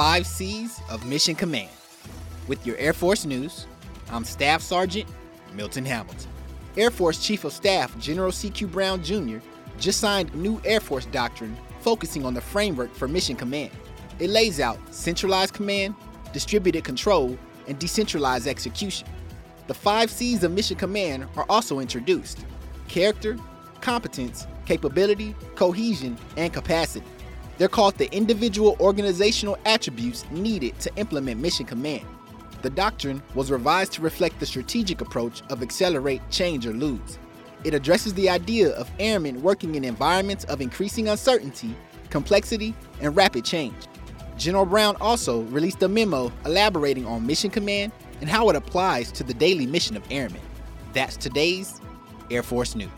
five C's of Mission Command. With your Air Force news, I'm Staff Sergeant Milton Hamilton. Air Force Chief of Staff General C.Q. Brown Jr. just signed new Air Force doctrine focusing on the framework for Mission Command. It lays out centralized command, distributed control, and decentralized execution. The five C's of Mission Command are also introduced character, competence, capability, cohesion, and capacity. They're called the individual organizational attributes needed to implement Mission Command. The doctrine was revised to reflect the strategic approach of accelerate, change, or lose. It addresses the idea of airmen working in environments of increasing uncertainty, complexity, and rapid change. General Brown also released a memo elaborating on Mission Command and how it applies to the daily mission of airmen. That's today's Air Force News.